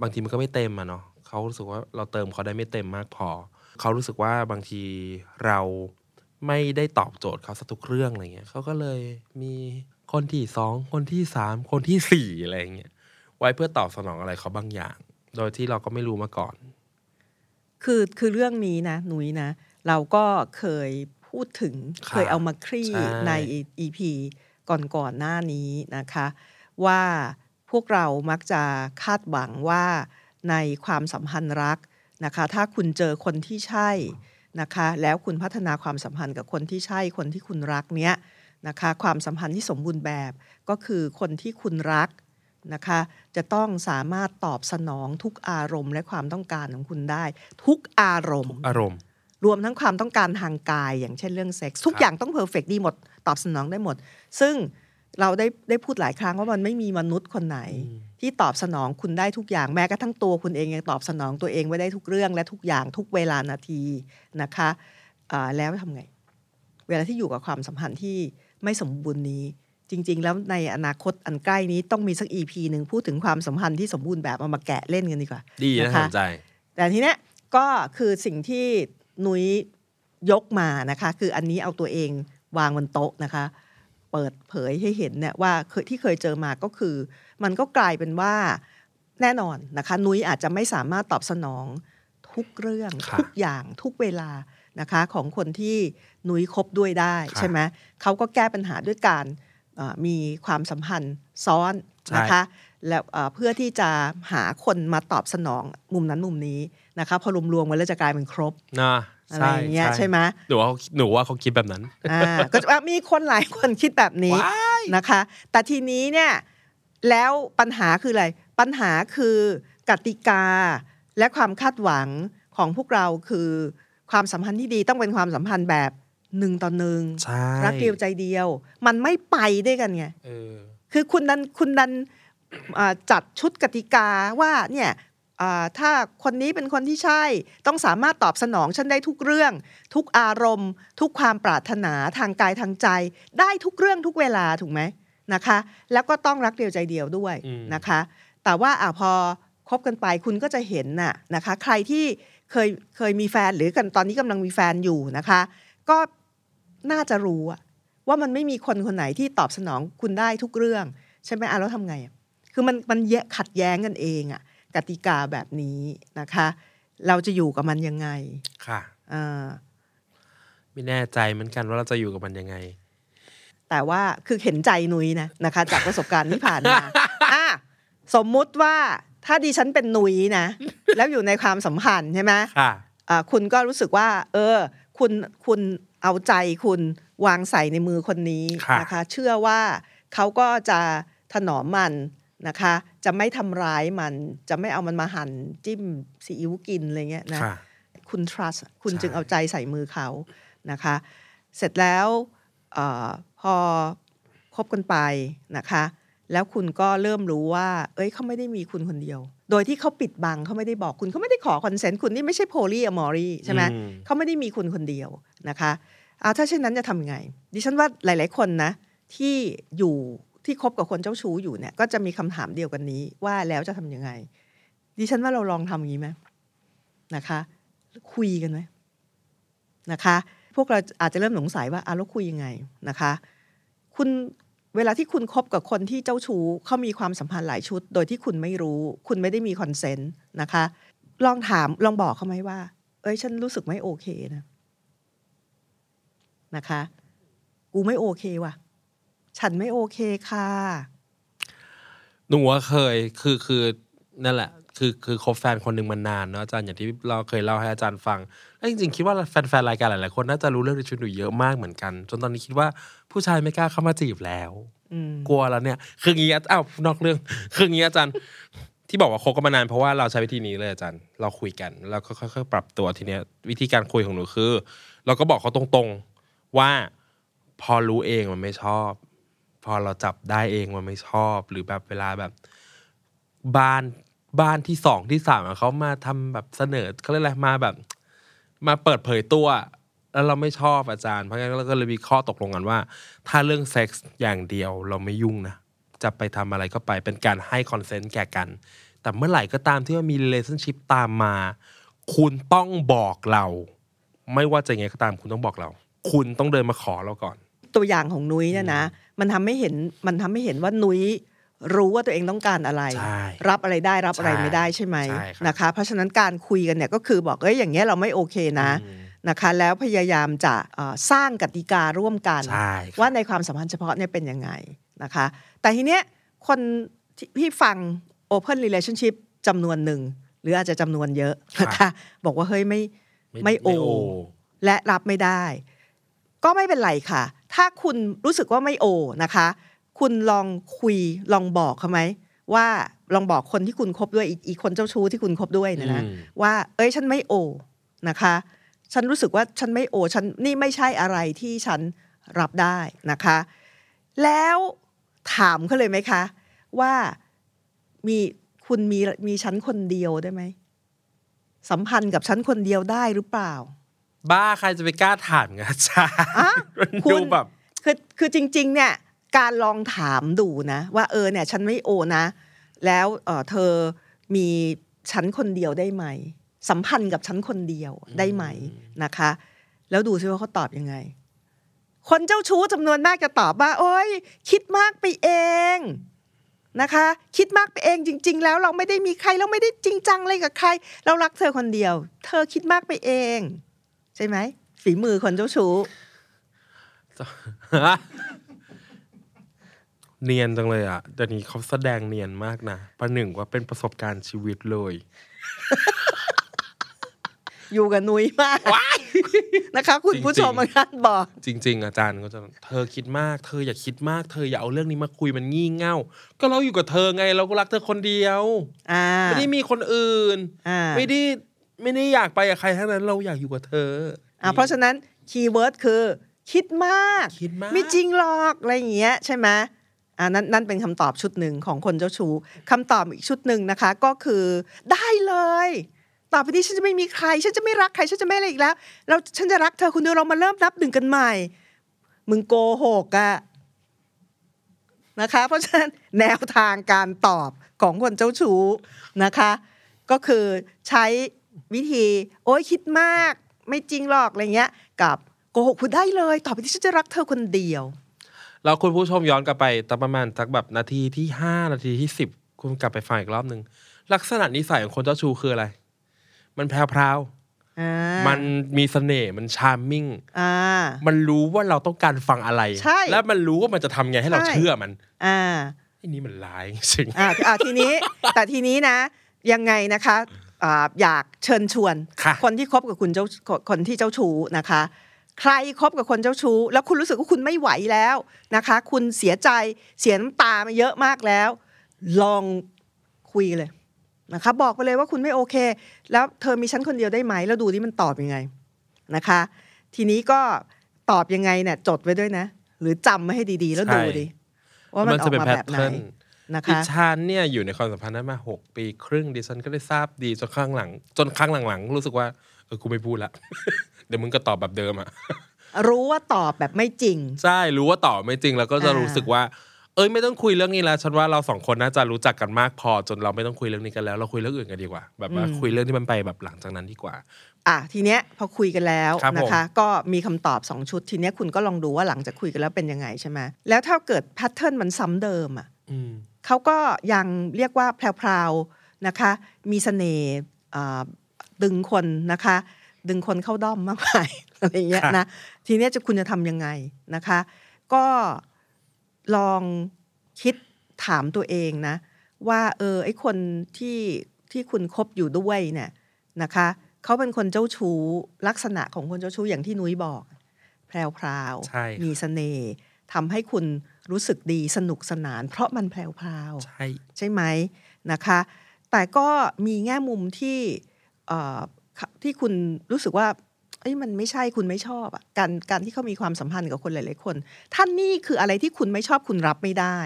บางทีมันก็ไม่เต็มอะเนาะเขารู้สึกว่าเราเติมเขาได้ไม่เต็มมากพอ เขารู้สึกว่าบางทีเราไม่ได้ตอบโจทย์เขาสักทุกเรื่องอะไรเงี้ยเขาก็เลยมีคนที่สองคนที่สามคนที่สี่อะไรเงี้ยไว้เพื่อตอบสนองอะไรเขาบางอย่าง โดยที่เราก็ไม่รู้มาก่อน คือคือเรื่องนี้นะหนุยนะ เราก็เคยพูดถึงค่ะเคยเอามาคลี่ใช่ใน EP ก่อนก่อนๆหน้านี้นะคะ ว่าพวกเรามักจะคาดหวังว่าในความสัมพันธ์รักนะคะ ถ้าคุณเจอคนที่ใช่นะคะ แล้วคุณพัฒนาความสัมพันธ์กับคนที่ใช่คนที่คุณรักเนี้ยนะคะความสัมพันธ์ที่สมบูรณ์แบบก็คือคนที่คุณรักนะคะจะต้องสามารถตอบสนองทุกอารมณ์และความต้องการของคุณได้ ทุกอารมณ์อารมณ์ รวมทั้งความต้องการทางกาย อย่างเช่นเรื่องเซ็กส์ทุกครับอย่างต้อง perfect ดีหมด ตอบสนองได้หมด ซึ่งเราได้ได้พูดหลายครั้งว่ามันไม่มีมนุษย์คนไหน ที่ตอบสนองคุณได้ทุกอย่างแม้กระทั่งตัวคุณเองยังตอบสนองตัวเองไม่ได้ทุกเรื่องและทุกอย่างทุกเวลานาทีนะคะอ่าแล้วทำไง เวลาที่อยู่กับความสัมพันธ์ที่ไม่สมบูรณ์นี้ จริง ๆ แล้วในอนาคตอันใกล้นี้ต้องมีสักอีพีหนึ่งพูดถึงความสัมพันธ์ที่สมบูรณ์แบบเอามาแกะเล่นกันดีกว่า ดีนะนะคะสนใจ แต่ทีเนี้ยก็คือสิ่งที่ นุ้ยยกมานะคะ คืออันนี้เอาตัวเองวางบนโต๊ะนะคะ เปิดเผยให้เห็นเนี่ยว่าเคยที่เคยเจอมาก็คือ มันก็กลายเป็นว่าแน่นอนนะคะ นุ้ยอาจจะไม่สามารถตอบสนองทุกเรื่องค่ะทุกอย่างทุกเวลานะคะของคนที่นุ้ยคบด้วยได้ค่ะใช่ไหมเขาก็แก้ปัญหาด้วยการเอ่อมีความสัมพันธ์ซ้อนใช่นะคะ แล้วเอ่อเพื่อที่จะหาคนมาตอบสนองมุมนั้นมุมนี้นะคะพอรวมๆกันแล้วจะกลายเป็นครบนะอะไรอย่างเงี้ยใช่ไหมหนูว่าเขาหนูว่าเขาคิดแบบนั้นอ่าก็จะมีคนหลายคนคิดแบบนี้ว้ายนะคะ แต่ทีนี้เนี่ยแล้วปัญหาคืออะไร ปัญหาคือกติกาและความคาดหวังของพวกเราคือความสัมพันธ์ที่ดีต้องเป็นความสัมพันธ์แบบหนึ่งต่อหนึ่งใช่รักเดียวใจเดียว มันไม่ไปด้วยกันไงเออคือคุณดันคุณดันอ่า จัดชุดกติกาว่าเนี่ยอ่าถ้าคนนี้เป็นคนที่ใช่ต้องสามารถตอบสนองฉันได้ทุกเรื่อง ทุกอารมณ์ ทุกความปรารถนาทางกายทางใจ ได้ทุกเรื่องทุกเวลาถูกไหมนะคะ แล้วก็ต้องรักเดียวใจเดียวด้วยอืมนะคะ แต่ว่าอะพอคบกันไปคุณก็จะเห็นน่ะนะคะ ใครที่เคยเคยมีแฟนหรือกันตอนนี้กำลังมีแฟนอยู่นะคะ ก็น่าจะรู้อะว่ามันไม่มีคนคนไหนที่ตอบสนองคุณได้ทุกเรื่อง ใช่ไหมอะแล้วทำไงอะ คือมันมันแยะขัดแย้งกันเองอะกติกาแบบนี้นะคะ เราจะอยู่กับมันยังไง ค่ะอ่าไม่แน่ใจเหมือนกันว่าเราจะอยู่กับมันยังไง แต่ว่าคือเห็นใจนุ้ยนะนะคะ จากประสบการณ์ที่ผ่านมาอะสมมุติว่าถ้าดิฉันเป็นนุ้ยนะ แล้วอยู่ในความสัมพันธ์ใช่ไหมค่ะอ่าคุณก็รู้สึกว่า เออ คุณคุณเอาใจคุณวางใส่ในมือคนนี้ค่ะนะคะ เชื่อว่าเขาก็จะถนอมมัน นะคะ จะไม่ทำร้ายมัน จะไม่เอามันมาหั่นจิ้มซีอิ๊วกินอะไรเงี้ยนะค่ะคุณ trust คุณใช่จึงเอาใจใส่มือเขานะคะ เสร็จแล้วเออพอคบกันไปนะคะ แล้วคุณก็เริ่มรู้ว่า เอ้ยเขาไม่ได้มีคุณคนเดียว โดยที่เขาปิดบังเขาไม่ได้บอกคุณเขาไม่ได้ขอคอนเซนต์คุณนี่ไม่ใช่โพลีอะมอรีใช่ไหมอืมเขาไม่ได้มีคุณคนเดียวนะคะเอาถ้าเช่นนั้นจะทำยังไง ดิฉันว่าหลาย ๆ คนนะที่อยู่ ที่คบกับคนเจ้าชู้อยู่เนี่ย ก็จะมีคำถามเดียวกันนี้ว่าแล้วจะทำยังไง ดิฉันว่าเราลองทำอย่างนี้ไหมนะคะ คุยกันไหมนะคะ พวกเราอาจจะเริ่มสงสัยว่าอะแล้วคุยยังไงนะคะ คุณเวลาที่คุณคบกับคนที่เจ้าชู้เขามีความสัมพันธ์หลายชุด โดยที่คุณไม่รู้ คุณไม่ได้มีคอนเซนต์นะคะ ลองถามลองบอกเขาไหมว่า เอ้ย ฉันรู้สึกไม่โอเคนะนะคะ กูไม่โอเคว่ะ ฉันไม่โอเคค่ะ หนูว่าเคยคือคือนั่นแหละ คือคือคบแฟนคนหนึ่งมานานเนาะอาจารย์อย่างที่เราเคยเล่าให้อาจารย์ฟังแล้วจริงๆคิดว่าแฟนๆรายการหลายๆคนน่าจะรู้เรื่องในชีวิตหนูเยอะมากเหมือนกัน จนตอนนี้คิดว่าผู้ชายไม่กล้าเข้ามาจีบแล้วอืมกลัวแล้วเนี่ย คืองี้อะอ้าวนอกเรื่อง คืองี้อาจารย์ ที่บอกว่าคบกันมานานเพราะว่าเราใช้วิธีนี้เลยอาจารย์ เราคุยกัน แล้วก็ค่อยๆปรับตัวทีเนี้ยวิธีการคุยของหนูคือ เราก็บอกเขาตรงๆว่าพอรู้เองมันไม่ชอบ พอเราจับได้เองมันไม่ชอบหรือแบบเวลาแบบ บ้านบ้านที่สองที่สามเขามาทำแบบเสนอเขาเรียกอะไรมาแบบ มาเปิดเผยตัว แล้วเราไม่ชอบอาจารย์เพราะงั้นเราก็เลยมีข้อตกลงกันว่า ถ้าเรื่องเซ็กส์อย่างเดียวเราไม่ยุ่งนะจะไปทำอะไรก็ไปเป็นการให้ consent แก่กัน แต่เมื่อไหร่ก็ตามที่ว่ามี relationship ตามมา คุณต้องบอกเรา ไม่ว่าจะยังไงก็ตามคุณต้องบอกเรา คุณต้องเดินมาขอเราก่อน ตัวอย่างของนุ้ยเนี่ยนะ มันทำให้เห็นมันทำให้เห็นว่านุ้ยรู้ว่าตัวเองต้องการอะไรใช่รับอะไรได้รับอะไรใช่ไม่ได้ใช่ไหมใช่ครับนะคะ เพราะฉะนั้นการคุยกันเนี่ยก็คือบอกเอ้ยอย่างเงี้ยเราไม่โอเคนะอืมนะคะแล้วพยายามจะเอ่อสร้างกติการ่วมกันใช่ครับว่าในความสัมพันธ์เฉพาะเนี่ยเป็นยังไงนะคะ แต่ทีเนี้ยคนที่ที่ฟัง Open Relationship จำนวนหนึ่ง หรืออาจจะจำนวนเยอะนะคะบอกว่าเฮ้ยไม่ไม่โอ และรับไม่ได้ ก็ไม่เป็นไรค่ะถ้าคุณรู้สึกว่าไม่โอนะคะ คุณลองคุยลองบอกเขาไหมว่าลองบอกคนที่คุณคบด้วยอีกอีกคนเจ้าชู้ที่คุณคบด้วยเนะนะอืมว่า เอ้ยฉันไม่โอนะคะ ฉันรู้สึกว่าฉันไม่โอฉันนี่ไม่ใช่อะไรที่ฉันรับได้นะคะ แล้วถามเขาเลยไหมคะ ว่ามีคุณมีมีฉันคนเดียวได้ไหมสัมพันธ์กับฉันคนเดียวได้หรือเปล่า บ้าใครจะไปกล้าถามไงอาจารย์อะมันคุณดูแบบคือคือจริง ๆ เนี่ย การลองถามดูนะ ว่าเออเนี่ย ฉันไม่โอนะ แล้วเออเธอมีฉันคนเดียวได้ไหม สัมพันธ์กับฉันคนเดียวได้ไหมนะคะ แล้วดูซิว่าเขาตอบยังไง คนเจ้าชู้จำนวนมากจะตอบว่า โอ้ยคิดมากไปเองนะคะ คิดมากไปเองจริง ๆ แล้วเราไม่ได้มีใครเราไม่ได้จริงจังอะไรกับใคร เรารักเธอคนเดียว เธอคิดมากไปเอง ใช่ไหมฝีมือคนเจ้าชู้เนียนจังเลยอะเดี๋ยวนี้เขาแสดงเนียนมากนะประหนึ่งว่าเป็นประสบการณ์ชีวิตเลย อยู่กับนุ้ยมากนะคะ คุณจริงๆผู้ชมบางท่านบอก จริง ๆ อาจารย์ก็จะเธอคิดมากเธออย่าคิดมากเธออย่าเอาเรื่องนี้มาคุยมันงี่เง่า ก็เราอยู่กับเธอไง เราก็รักเธอคนเดียวอ่าไม่ได้มีคนอื่นอ่าไม่ได้ ไม่ได้อยากไปกับใครทั้งนั้นเราอยากอยู่กับเธออ่าเพราะฉะนั้นคีย์เวิร์ดคือ คิดมากคิดมากไม่จริงหรอกอะไรอย่างเงี้ยใช่ไหมอ่านั่นนั่นเป็นคำตอบชุดหนึ่งของคนเจ้าชู้คำตอบอีกชุดหนึ่งนะคะก็คือได้เลยต่อไปนี้ฉันจะไม่มีใคร ฉันจะไม่รักใครฉันจะไม่อะไรอีกแล้วเราฉันจะรักเธอคนเดียวเรามาเริ่มนับหนึ่งกันใหม่ มึงโกหกอะนะคะ เพราะฉะนั้นแนวทางการตอบของคนเจ้าชู้นะคะ ก็คือใช้ วิธีโอ้ยคิดมาก ไม่จริงหรอกอะไรเงี้ย กับโกหกพูดได้เลย ต่อไปที่ฉันจะรักเธอคนเดียว เราคุณผู้ชมย้อนกลับไปตอนประมาณสักแบบนาทีที่ห้านาทีที่สิบคุณกลับไปฟังอีกรอบหนึ่งลักษณะนิสัยของคนเจ้าชู้คืออะไร มันแพรวอ่าๆมันมีเสน่ห์มันชาร์มมิ่งอ่ามันรู้ว่าเราต้องการฟังอะไรใช่และมันรู้ว่ามันจะทำไงให้เราใช่เชื่อมันอ่าไอ้นี่มันร้ายจริงอ่าอ่าทีนี้ แต่ทีนี้นะ ยังไงนะคะ อ่าอยากเชิญชวนค่ะคนที่คบกับคุณเจ้าคนที่เจ้าชู้นะคะ ใครคบกับคนเจ้าชู้ แล้วคุณรู้สึกว่าคุณไม่ไหวแล้วนะคะ คุณเสียใจเสียน้ำตามาเยอะมากแล้ว ลองคุยเลยนะคะ บอกไปเลยว่าคุณไม่โอเค แล้วเธอมีฉันคนเดียวได้ไหมแล้วดูที่มันตอบยังไงนะคะ ทีนี้ก็ตอบยังไงเนี่ยจดไว้ด้วยนะ หรือจำไว้ให้ดีๆ แล้วดูดิว่ามันออกมาแบบไหน นะดิคะฉันเนี่ยอยู่ในความสัมพันธ์นั้นมาหกปีครึ่งดิฉันก็ได้ทราบดีจนข้างหลัง จนข้างหลังๆ รู้สึกว่าเออกูไม่พูดละ เดี๋ยวมึงก็ตอบแบบเดิมอะรู้ว่าตอบแบบไม่จริง ใช่รู้ว่าตอบไม่จริงแล้วก็จะอ่ารู้รู้สึกว่า เอ้ยไม่ต้องคุยเรื่องนี้แล้วฉันว่าเราสองคนน่าจะรู้จักกันมากพอ จนเราไม่ต้องคุยเรื่องนี้กันแล้ว เราคุยเรื่องอื่นกันดีกว่า แบบว่าคุยเรื่องที่มันไปแบบหลังจากนั้นดีกว่า อะทีเนี้ยพอคุยกันแล้วครับผมนะคะ ก็มีคำตอบสองชุดทีเนี้ยคุณก็ลองดูว่าหลังจากคุยกันแล้วเป็นยังไงใช่ไหมแล้วถ้าเกิดแพทเทิร์นมันซ้ำเดิมอะอืม เขาก็ยังเรียกว่าแพรวๆนะคะ มีเสน่ห์อ่าดึงคนนะคะ ดึงคนเข้าด้อมมากมายอะไรอย่างเงี้ยครับนะทีเนี้ยจะคุณจะทำยังไงนะคะ ก็ลองคิดถามตัวเองนะ ว่าเออไอคนที่ที่คุณคบอยู่ด้วยเนี่ยนะคะเขาเป็นคนเจ้าชู้ลักษณะของคนเจ้าชู้อย่างที่นุ้ยบอก แพรวใช่ครับมีเสน่ห์ทำให้คุณ รู้สึกดีสนุกสนาน เพราะมันแพรวๆใช่ใช่ไหมนะคะ แต่ก็มีแง่มุมที่เอ่อที่คุณรู้สึกว่าเอ้ยมันไม่ใช่คุณไม่ชอบอะการการที่เขามีความสัมพันธ์กับคนหลาย ๆ คน ท่านนี่คืออะไรที่คุณไม่ชอบคุณรับไม่ได้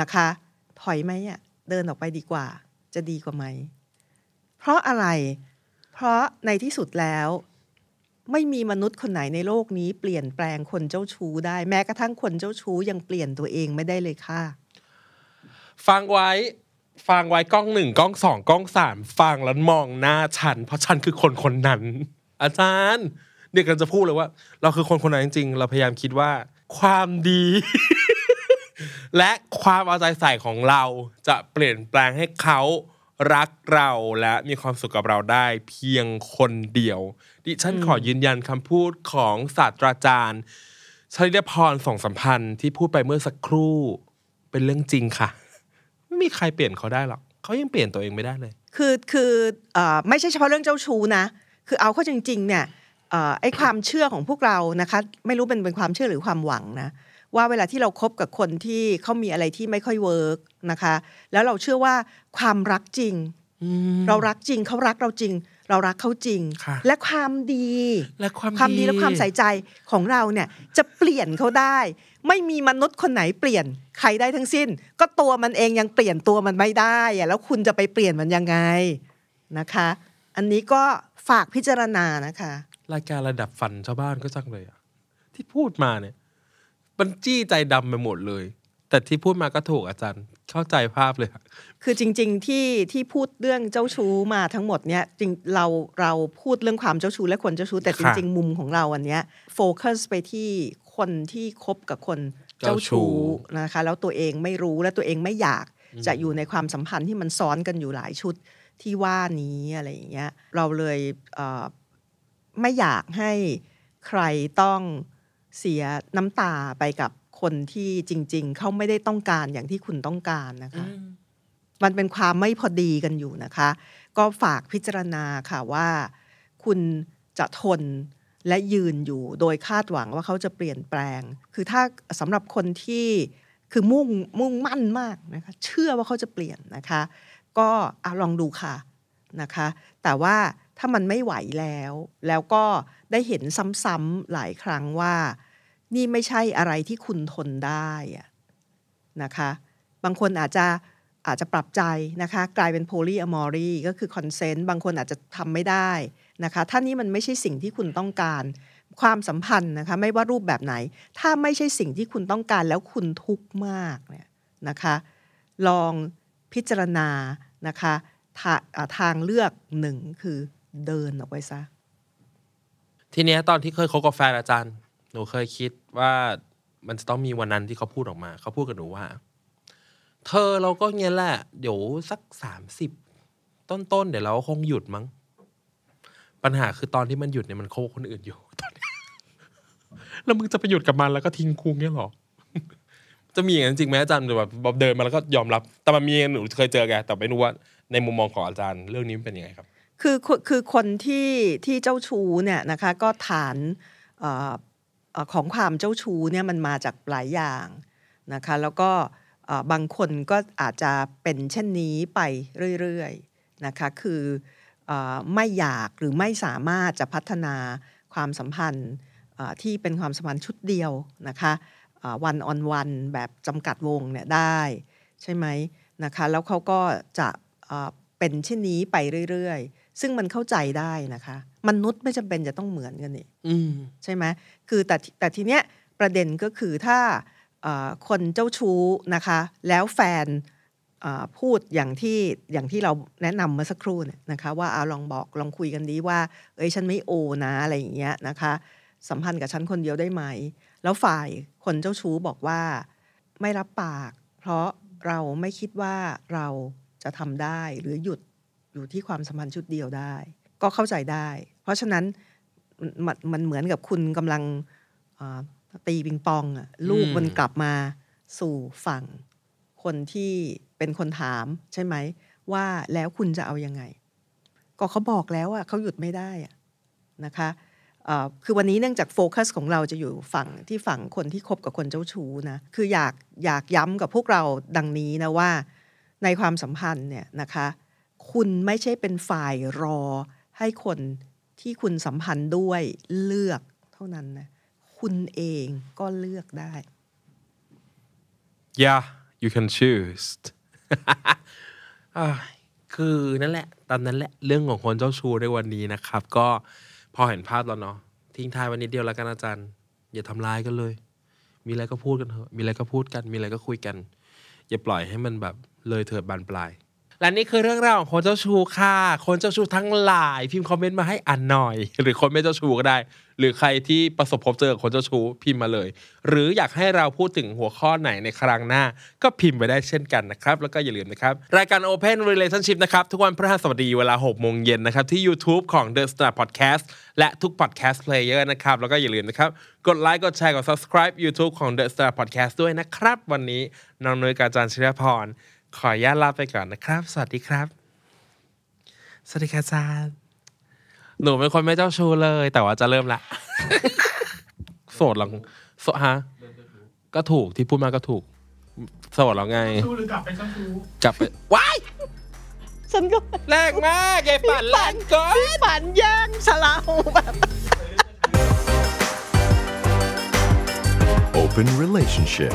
นะคะ ถอยไหมอะเดินออกไปดีกว่า จะดีกว่าไหม เพราะอะไร เพราะในที่สุดแล้ว ไม่มีมนุษย์คนไหนในโลกนี้เปลี่ยนแปลงคนเจ้าชู้ได้ แม้กระทั่งคนเจ้าชู้ยังเปลี่ยนตัวเองไม่ได้เลยค่ะ ฟังไว้ฟังไว้กล้องหนึ่งกล้องสองกล้องสามฟังแล้วมองหน้าฉัน เพราะฉันคือคนคนนั้น อาจารย์เด็กกันจะพูดเลยว่า เราคือคนคนนั้นจริงๆ เราพยายามคิดว่า ความดี และความเอาใจใส่ของเราจะเปลี่ยนแปลงให้เขา รักเราและมีความสุขกับเราได้เพียงคนเดียว ดิฉันขอยืนยันคำพูดของศาสตราจารย์ชลิดพรส่งสัมพันธ์ที่พูดไปเมื่อสักครู่ เป็นเรื่องจริงค่ะ ไม่มีใครเปลี่ยนเขาได้หรอกเขายังเปลี่ยนตัวเองไม่ได้เลย คือคือไม่ใช่เฉพาะเรื่องเจ้าชู้นะ คือเอาเข้าจริง ๆ เนี่ยไอ้ความเชื่อของพวกเรานะคะ ไม่รู้เป็นเป็นความเชื่อหรือความหวังนะ ว่าเวลาที่เราครบกับคนที่เขามีอะไรที่ไม่ค่อยเวิร์กนะคะ แล้วเราเชื่อว่าความรักจริง เรารักจริงเขารักเราจริง เรารักเขาจริงค่ะและความดีและความความดีและความใส่ใจของเราเนี่ยจะเปลี่ยนเขาได้ ไม่มีมนุษย์คนไหนเปลี่ยนใครได้ทั้งสิ้น ก็ตัวมันเองยังเปลี่ยนตัวมันไม่ได้อะแล้วคุณจะไปเปลี่ยนมันยังไงนะคะ อันนี้ก็ฝากพิจารณานะคะ รายการระดับฟันชาวบ้านก็จังเลยอะที่พูดมาเนี่ย มันจี้ใจดำไปหมดเลย แต่ที่พูดมาก็ถูกอาจารย์เข้าใจภาพเลยคือจริง ๆที่ที่พูดเรื่องเจ้าชู้มาทั้งหมดเนี่ยจริงเราเราพูดเรื่องความเจ้าชู้และคนเจ้าชู้แต่จริง ๆ มุมของเราอันเนี้ยโฟกัสไปที่คนที่คบกับคนเจ้าชู้นะคะแล้วตัวเองไม่รู้และตัวเองไม่อยากจะอยู่ในความสัมพันธ์ที่มันซ้อนกันอยู่หลายชุดที่ว่านี้อะไรอย่างเงี้ยเราเลยเไม่อยากให้ใครต้อง เสียน้ำตาไปกับคนที่จริง ๆ เขาไม่ได้ต้องการอย่างที่คุณต้องการนะคะ มันเป็นความไม่พอดีกันอยู่นะคะ ก็ฝากพิจารณาค่ะว่า คุณจะทนและยืนอยู่โดยคาดหวังว่าเขาจะเปลี่ยนแปลง คือถ้าสำหรับคนที่คือมุ่งมุ่งมั่นมากนะคะเชื่อว่าเขาจะเปลี่ยนนะคะ ก็อะลองดูค่ะนะคะ แต่ว่าถ้ามันไม่ไหวแล้ว แล้วก็ ได้เห็นซ้ำๆหลายครั้งว่า นี่ไม่ใช่อะไรที่คุณทนได้นะคะ บางคนอาจจะอาจจะปรับใจนะคะ กลายเป็นโพลีอะมอรีก็คือคอนเซนต์บางคนอาจจะทำไม่ได้นะคะถ้านี่มันไม่ใช่สิ่งที่คุณต้องการความสัมพันธ์นะคะไม่ว่ารูปแบบไหน ถ้าไม่ใช่สิ่งที่คุณต้องการแล้วคุณทุกข์มากเนี่ยนะคะลองพิจารณานะคะทาทางเลือกหนึ่งคือเดินออกไปซะ ทีเนี้ยตอนที่เคยคบกับแฟนอาจารย์ หนูเคยคิดว่ามันจะต้องมีวันนั้นที่เขาพูดออกมา เขาพูดกับหนูว่า เธอเราก็เงี้ยแหละ เดี๋ยวสักสามสิบต้นๆเดี๋ยวเราคงหยุดมั้ง ปัญหาคือตอนที่มันหยุดเนี่ยมันโคคนอื่นอยู่ตอนนี้แล้วมึงจะไปหยุดกับมันแล้วก็ทิ้งคุงเนี่ยหรอ จะมีอย่างนั้นจริงไหมอาจารย์แบบเดินมาแล้วก็ยอมรับ แต่มันมีหนูเคยเจอแกแต่ไม่รู้ว่าในมุมมองของอาจารย์ เรื่องนี้เป็นยังไงครับ คือคือคนที่ที่เจ้าชู้เนี่ยนะคะก็ฐานออของความเจ้าชู้เนี่ยมันมาจากหลายอย่างนะคะแล้วก็บางคนก็อาจจะเป็นเช่นนี้ไปเรื่อยๆนะคะคืออไม่อยากหรือไม่สามารถจะพัฒนาความสัมพันธ์ที่เป็นความสัมพันธ์ชุดเดียวนะคะวันออนวันแบบจำกัดวงเนี่ยได้ใช่ไหมนะคะแล้วเขาก็จะเอ่อเป็นเช่นนี้ไปเรื่อยๆ ซึ่งมันเข้าใจได้นะคะ มนุษย์ไม่จำเป็นจะต้องเหมือนกันนี่อืมใช่ไหมคือแต่แต่ทีเนี้ยประเด็นก็คือถ้าเอ่อคนเจ้าชู้นะคะ แล้วแฟนเอ่อพูดอย่างที่อย่างที่เราแนะนำเมื่อสักครู่เนี่ยนะคะว่าเอาลองบอกลองคุยกันดีว่า เอ้ยฉันไม่โอนะอะไรอย่างเงี้ยนะคะ สัมพันธ์กับฉันคนเดียวได้ไหม แล้วฝ่ายคนเจ้าชู้บอกว่าไม่รับปาก เพราะเราไม่คิดว่าเราจะทำได้หรือหยุด อยู่ที่ความสัมพันธ์ชุดเดียวได้ ก็เข้าใจได้ เพราะฉะนั้นมันมันเหมือนกับคุณกำลังอ่าตีปิงปองอะลูกมันกลับมาสู่ฝั่ง คนที่เป็นคนถามใช่ไหม ว่าแล้วคุณจะเอายังไง ก็เขาบอกแล้วอะเขาหยุดไม่ได้อะนะคะเอ่อคือวันนี้เนื่องจากโฟกัสของเราจะอยู่ฝั่งที่ฝั่งคนที่คบกับคนเจ้าชู้นะ คืออยากอยากย้ำกับพวกเราดังนี้นะว่า ในความสัมพันธ์เนี่ยนะคะ คุณไม่ใช่เป็นฝ่ายรอ ให้คนที่คุณสัมพันธ์ด้วยเลือกเท่านั้นนะคุณเองก็เลือกได้ yeah you can choose อ่าคือนั่นแหละ ตามนั้นแหละ เรื่องของคนเจ้าชู้ในวันนี้นะครับ ก็พอเห็นภาพแล้วเนาะ ทิ้งท้ายวันนี้เดียวแล้วกันอาจารย์ อย่าทำร้ายกันเลย มีอะไรก็พูดกันเถอะ มีอะไรก็พูดกัน มีอะไรก็คุยกัน อย่าปล่อยให้มันแบบเลยเถิดบานปลาย และนี่คือเรื่องราวของคนเจ้าชู้ค่ะ คนเจ้าชู้ทั้งหลาย พิมพ์คอมเมนต์มาให้อ่านหน่อย หรือคนไม่เจ้าชู้ก็ได้ หรือใครที่ประสบพบเจอกับคนเจ้าชู้พิมพ์มาเลย หรืออยากให้เราพูดถึงหัวข้อไหนในครั้งหน้า ก็พิมพ์ไปได้เช่นกันนะครับ แล้วก็อย่าลืมนะครับ รายการ Open Relationship นะครับ ทุกวันพฤหัสบดีเวลา6โมงเย็นนะครับ ที่ YouTube ของ The Star Podcast และทุก Podcast Player นะครับ แล้วก็อย่าลืมนะครับ กดไลค์กดแชร์กด subscribe YouTube ของ The Star Podcast ด้วยนะครับ วันนี้น้องนุ้ยกาจารย์ชิรพร ขออนุญาตลาไปก่อนนะครับ สวัสดีครับ สวัสดีค่ะอาจารย์หนูเป็นคนไม่เจ้าชู้เลย แต่ว่าจะเริ่มละ โสดหลังโสดฮะ ก็ถูกที่พูดมาก็ถูก โสดแล้วไง ชูหรือกลับไปเจ้าชู้กลับไปว้ายฉันก็แรงมากยายปั่นแรงเกินพี่ฝันแย่งสลาวแบบ Open Relationship